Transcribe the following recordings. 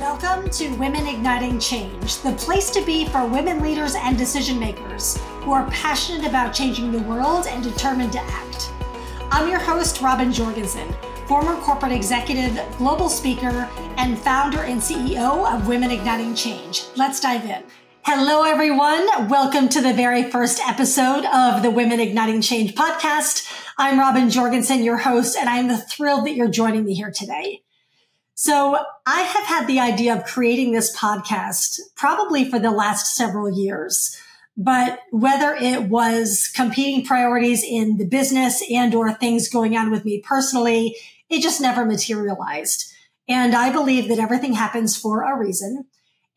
Welcome to Women Igniting Change, the place to be for women leaders and decision makers who are passionate about changing the world and determined to act. I'm your host, Robbin Jorgensen, former corporate executive, global speaker, and founder and CEO of Women Igniting Change. Let's dive in. Hello, everyone. Welcome to the very first episode of the Women Igniting Change podcast. I'm Robbin Jorgensen, your host, and I'm thrilled that you're joining me here today. So I have had the idea of creating this podcast probably for the last several years. But whether it was competing priorities in the business and or things going on with me personally, it just never materialized. And I believe that everything happens for a reason.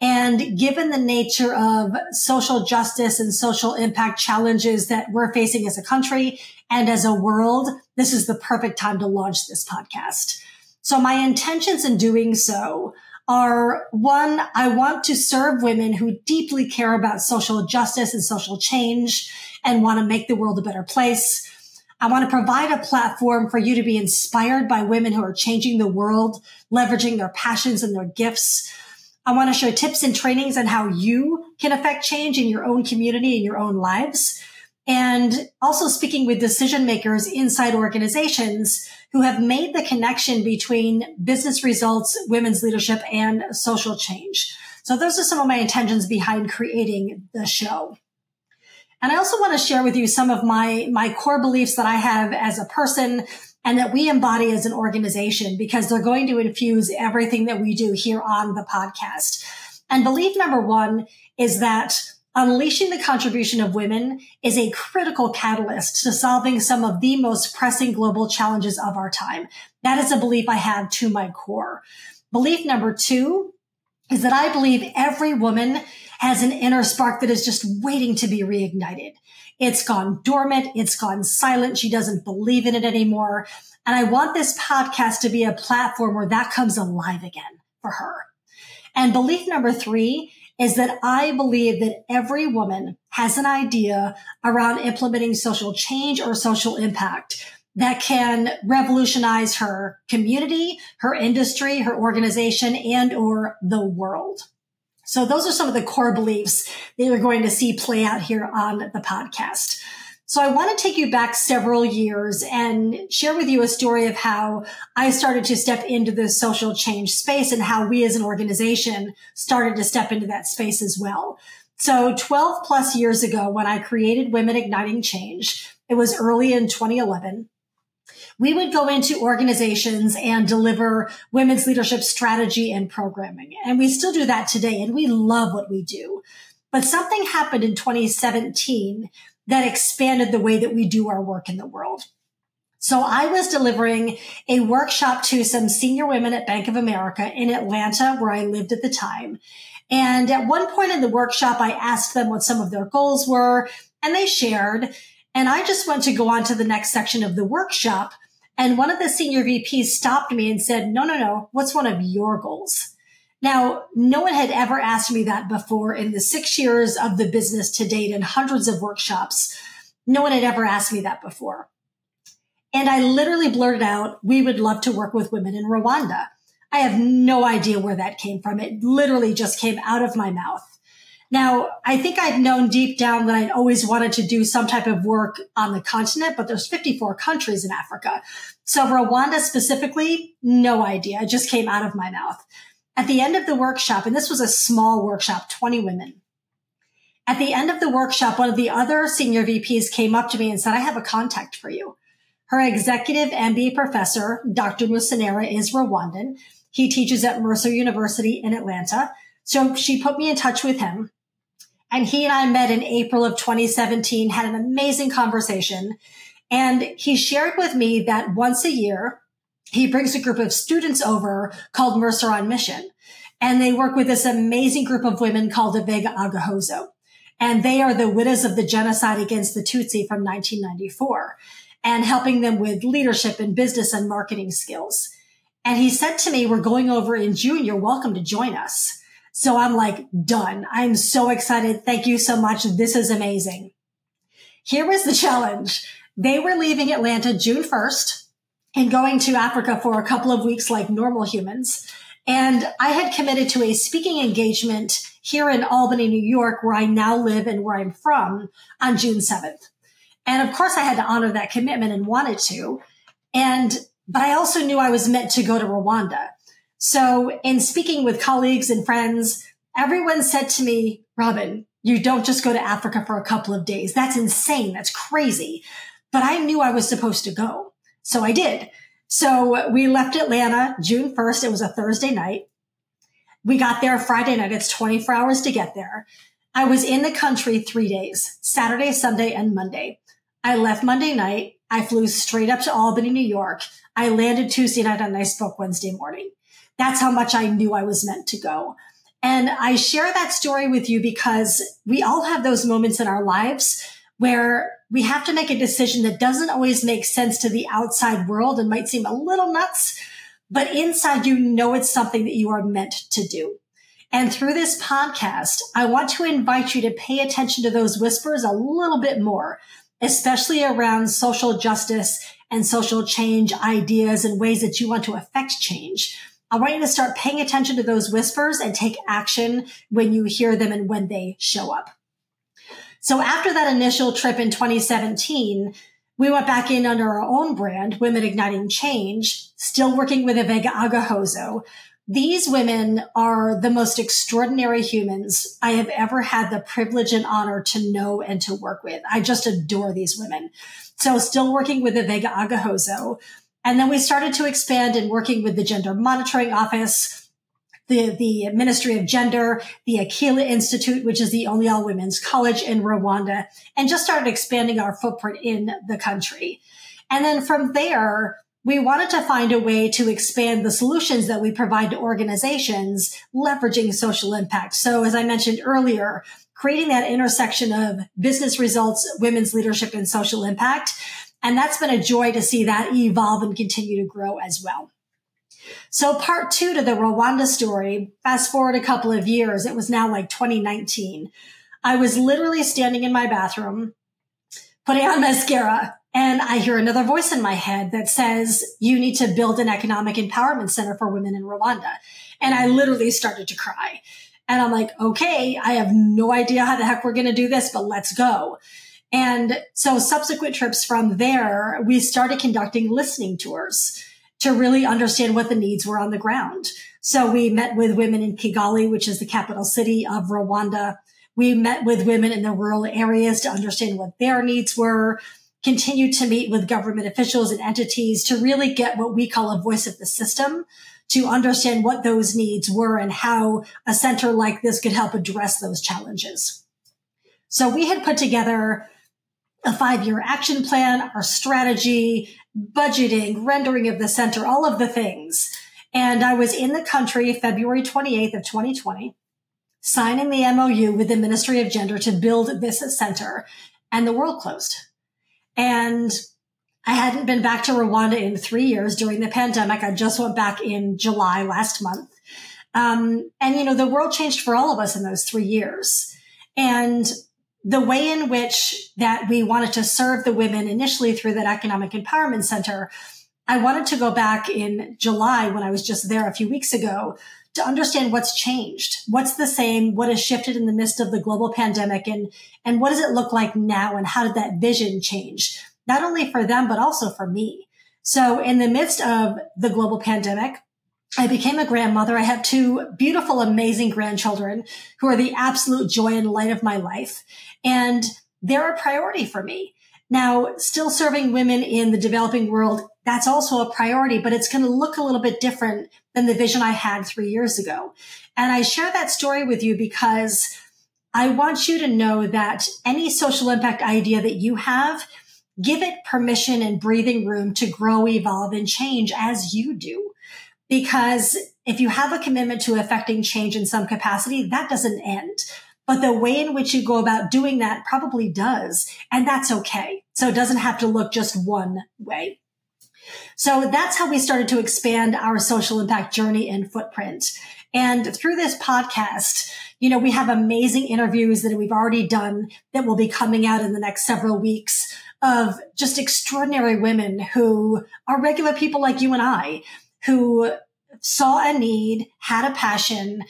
And given the nature of social justice and social impact challenges that we're facing as a country and as a world, this is the perfect time to launch this podcast. So my intentions in doing so are one, I want to serve women who deeply care about social justice and social change and want to make the world a better place. I want to provide a platform for you to be inspired by women who are changing the world, leveraging their passions and their gifts. I want to share tips and trainings on how you can affect change in your own community and your own lives and also speaking with decision makers inside organizations who have made the connection between business results, women's leadership, and social change. So those are some of my intentions behind creating the show. And I also want to share with you some of my, my core beliefs that I have as a person and that we embody as an organization because they're going to infuse everything that we do here on the podcast. And belief number one is that Unleashing the contribution of women is a critical catalyst to solving some of the most pressing global challenges of our time. That is a belief I have to my core. Belief number two is that I believe every woman has an inner spark that is just waiting to be reignited. It's gone dormant. It's gone silent. She doesn't believe in it anymore. And I want this podcast to be a platform where that comes alive again for her. And belief number three is that I believe that every woman has an idea around implementing social change or social impact that can revolutionize her community, her industry, her organization, and or the world. So those are some of the core beliefs that you're going to see play out here on the podcast. So I want to take you back several years and share with you a story of how I started to step into the social change space and how we as an organization started to step into that space as well. So 12 plus years ago, when I created Women Igniting Change, it was early in 2011. We would go into organizations and deliver women's leadership strategy and programming. And we still do that today. And we love what we do. But something happened in 2017 that expanded the way that we do our work in the world. So I was delivering a workshop to some senior women at Bank of America in Atlanta, where I lived at the time. And at one point in the workshop, I asked them what some of their goals were and they shared. And I just went to go on to the next section of the workshop. And one of the senior VPs stopped me and said, no, no, no. What's one of your goals? Now, no one had ever asked me that before in the six years of the business to date and hundreds of workshops. No one had ever asked me that before. And I literally blurted out, we would love to work with women in Rwanda. I have no idea where that came from. It literally just came out of my mouth. Now, I think I've known deep down that I'd always wanted to do some type of work on the continent, but there's 54 countries in Africa. So Rwanda specifically, no idea. It just came out of my mouth. At the end of the workshop, and this was a small workshop, 20 women. At the end of the workshop, one of the other senior VPs came up to me and said, I have a contact for you. Her executive MBA professor, Dr. Musonera, is Rwandan. He teaches at Mercer University in Atlanta. So she put me in touch with him. And he and I met in April of 2017, had an amazing conversation. And he shared with me that once a year, he brings a group of students over called Mercer on Mission. And they work with this amazing group of women called the Vega Agahozo. And they are the widows of the genocide against the Tutsi from 1994 and helping them with leadership and business and marketing skills. And he said to me, we're going over in June. You're welcome to join us. So I'm like, done. I'm so excited. Thank you so much. This is amazing. Here was the challenge. They were leaving Atlanta June 1st and going to Africa for a couple of weeks like normal humans. And I had committed to a speaking engagement here in Albany, New York, where I now live and where I'm from on June 7th. And of course I had to honor that commitment and wanted to. And, but I also knew I was meant to go to Rwanda. So in speaking with colleagues and friends, everyone said to me, Robbin, you don't just go to Africa for a couple of days. That's insane. That's crazy. But I knew I was supposed to go. So I did. So we left Atlanta June 1st. It was a Thursday night. We got there Friday night. It's 24 hours to get there. I was in the country three days, Saturday, Sunday, and Monday. I left Monday night. I flew straight up to Albany, New York. I landed Tuesday night and I spoke Wednesday morning. That's how much I knew I was meant to go. And I share that story with you because we all have those moments in our lives where we have to make a decision that doesn't always make sense to the outside world and might seem a little nuts, but inside you know it's something that you are meant to do. And through this podcast, I want to invite you to pay attention to those whispers a little bit more, especially around social justice and social change ideas and ways that you want to affect change. I want you to start paying attention to those whispers and take action when you hear them and when they show up. So after that initial trip in 2017, we went back in under our own brand, Women Igniting Change, still working with Avega Agahozo. These women are the most extraordinary humans I have ever had the privilege and honor to know and to work with. I just adore these women. So still working with Avega Agahozo. And then we started to expand and working with the Gender Monitoring Office, the, the Ministry of Gender, the Akilah Institute, which is the only all women's college in Rwanda, and just started expanding our footprint in the country. And then from there, we wanted to find a way to expand the solutions that we provide to organizations leveraging social impact. So as I mentioned earlier, creating that intersection of business results, women's leadership and social impact. And that's been a joy to see that evolve and continue to grow as well. So part two to the Rwanda story, fast forward a couple of years, it was now like 2019. I was literally standing in my bathroom, putting on mascara, and I hear another voice in my head that says, you need to build an economic empowerment center for women in Rwanda. And I literally started to cry. And I'm like, okay, I have no idea how the heck we're going to do this, but let's go. And so subsequent trips from there, we started conducting listening tours to really understand what the needs were on the ground. So we met with women in Kigali, which is the capital city of Rwanda. We met with women in the rural areas to understand what their needs were, continued to meet with government officials and entities to really get what we call a voice of the system to understand what those needs were and how a center like this could help address those challenges. So we had put together a five year action plan, our strategy, budgeting, rendering of the center, all of the things. And I was in the country February 28th of 2020, signing the MOU with the Ministry of Gender to build this center and the world closed. And I hadn't been back to Rwanda in three years during the pandemic. I just went back in July last month. Um, and you know, the world changed for all of us in those three years. And the way in which that we wanted to serve the women initially through that economic empowerment center, I wanted to go back in July when I was just there a few weeks ago to understand what's changed, what's the same, what has shifted in the midst of the global pandemic and, and what does it look like now and how did that vision change? Not only for them, but also for me. So in the midst of the global pandemic, I became a grandmother. I have two beautiful, amazing grandchildren who are the absolute joy and light of my life. And they're a priority for me. Now, still serving women in the developing world, that's also a priority, but it's going to look a little bit different than the vision I had three years ago. And I share that story with you because I want you to know that any social impact idea that you have, give it permission and breathing room to grow, evolve, and change as you do. Because if you have a commitment to affecting change in some capacity, that doesn't end. But the way in which you go about doing that probably does. And that's okay. So it doesn't have to look just one way. So that's how we started to expand our social impact journey and footprint. And through this podcast, you know, we have amazing interviews that we've already done that will be coming out in the next several weeks of just extraordinary women who are regular people like you and I who saw a need, had a passion,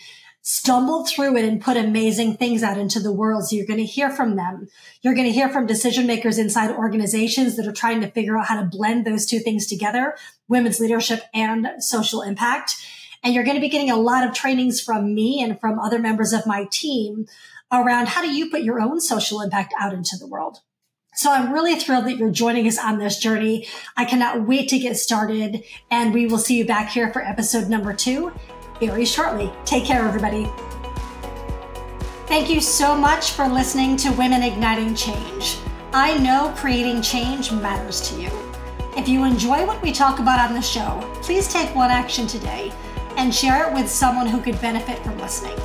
stumbled through it and put amazing things out into the world. So you're going to hear from them. You're going to hear from decision makers inside organizations that are trying to figure out how to blend those two things together, women's leadership and social impact. And you're going to be getting a lot of trainings from me and from other members of my team around how do you put your own social impact out into the world. So I'm really thrilled that you're joining us on this journey. I cannot wait to get started and we will see you back here for episode number two very shortly. Take care, everybody. Thank you so much for listening to Women Igniting Change. I know creating change matters to you. If you enjoy what we talk about on the show, please take one action today and share it with someone who could benefit from listening.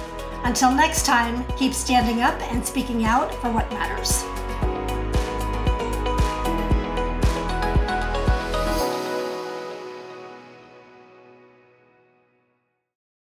Until next time, keep standing up and speaking out for what matters.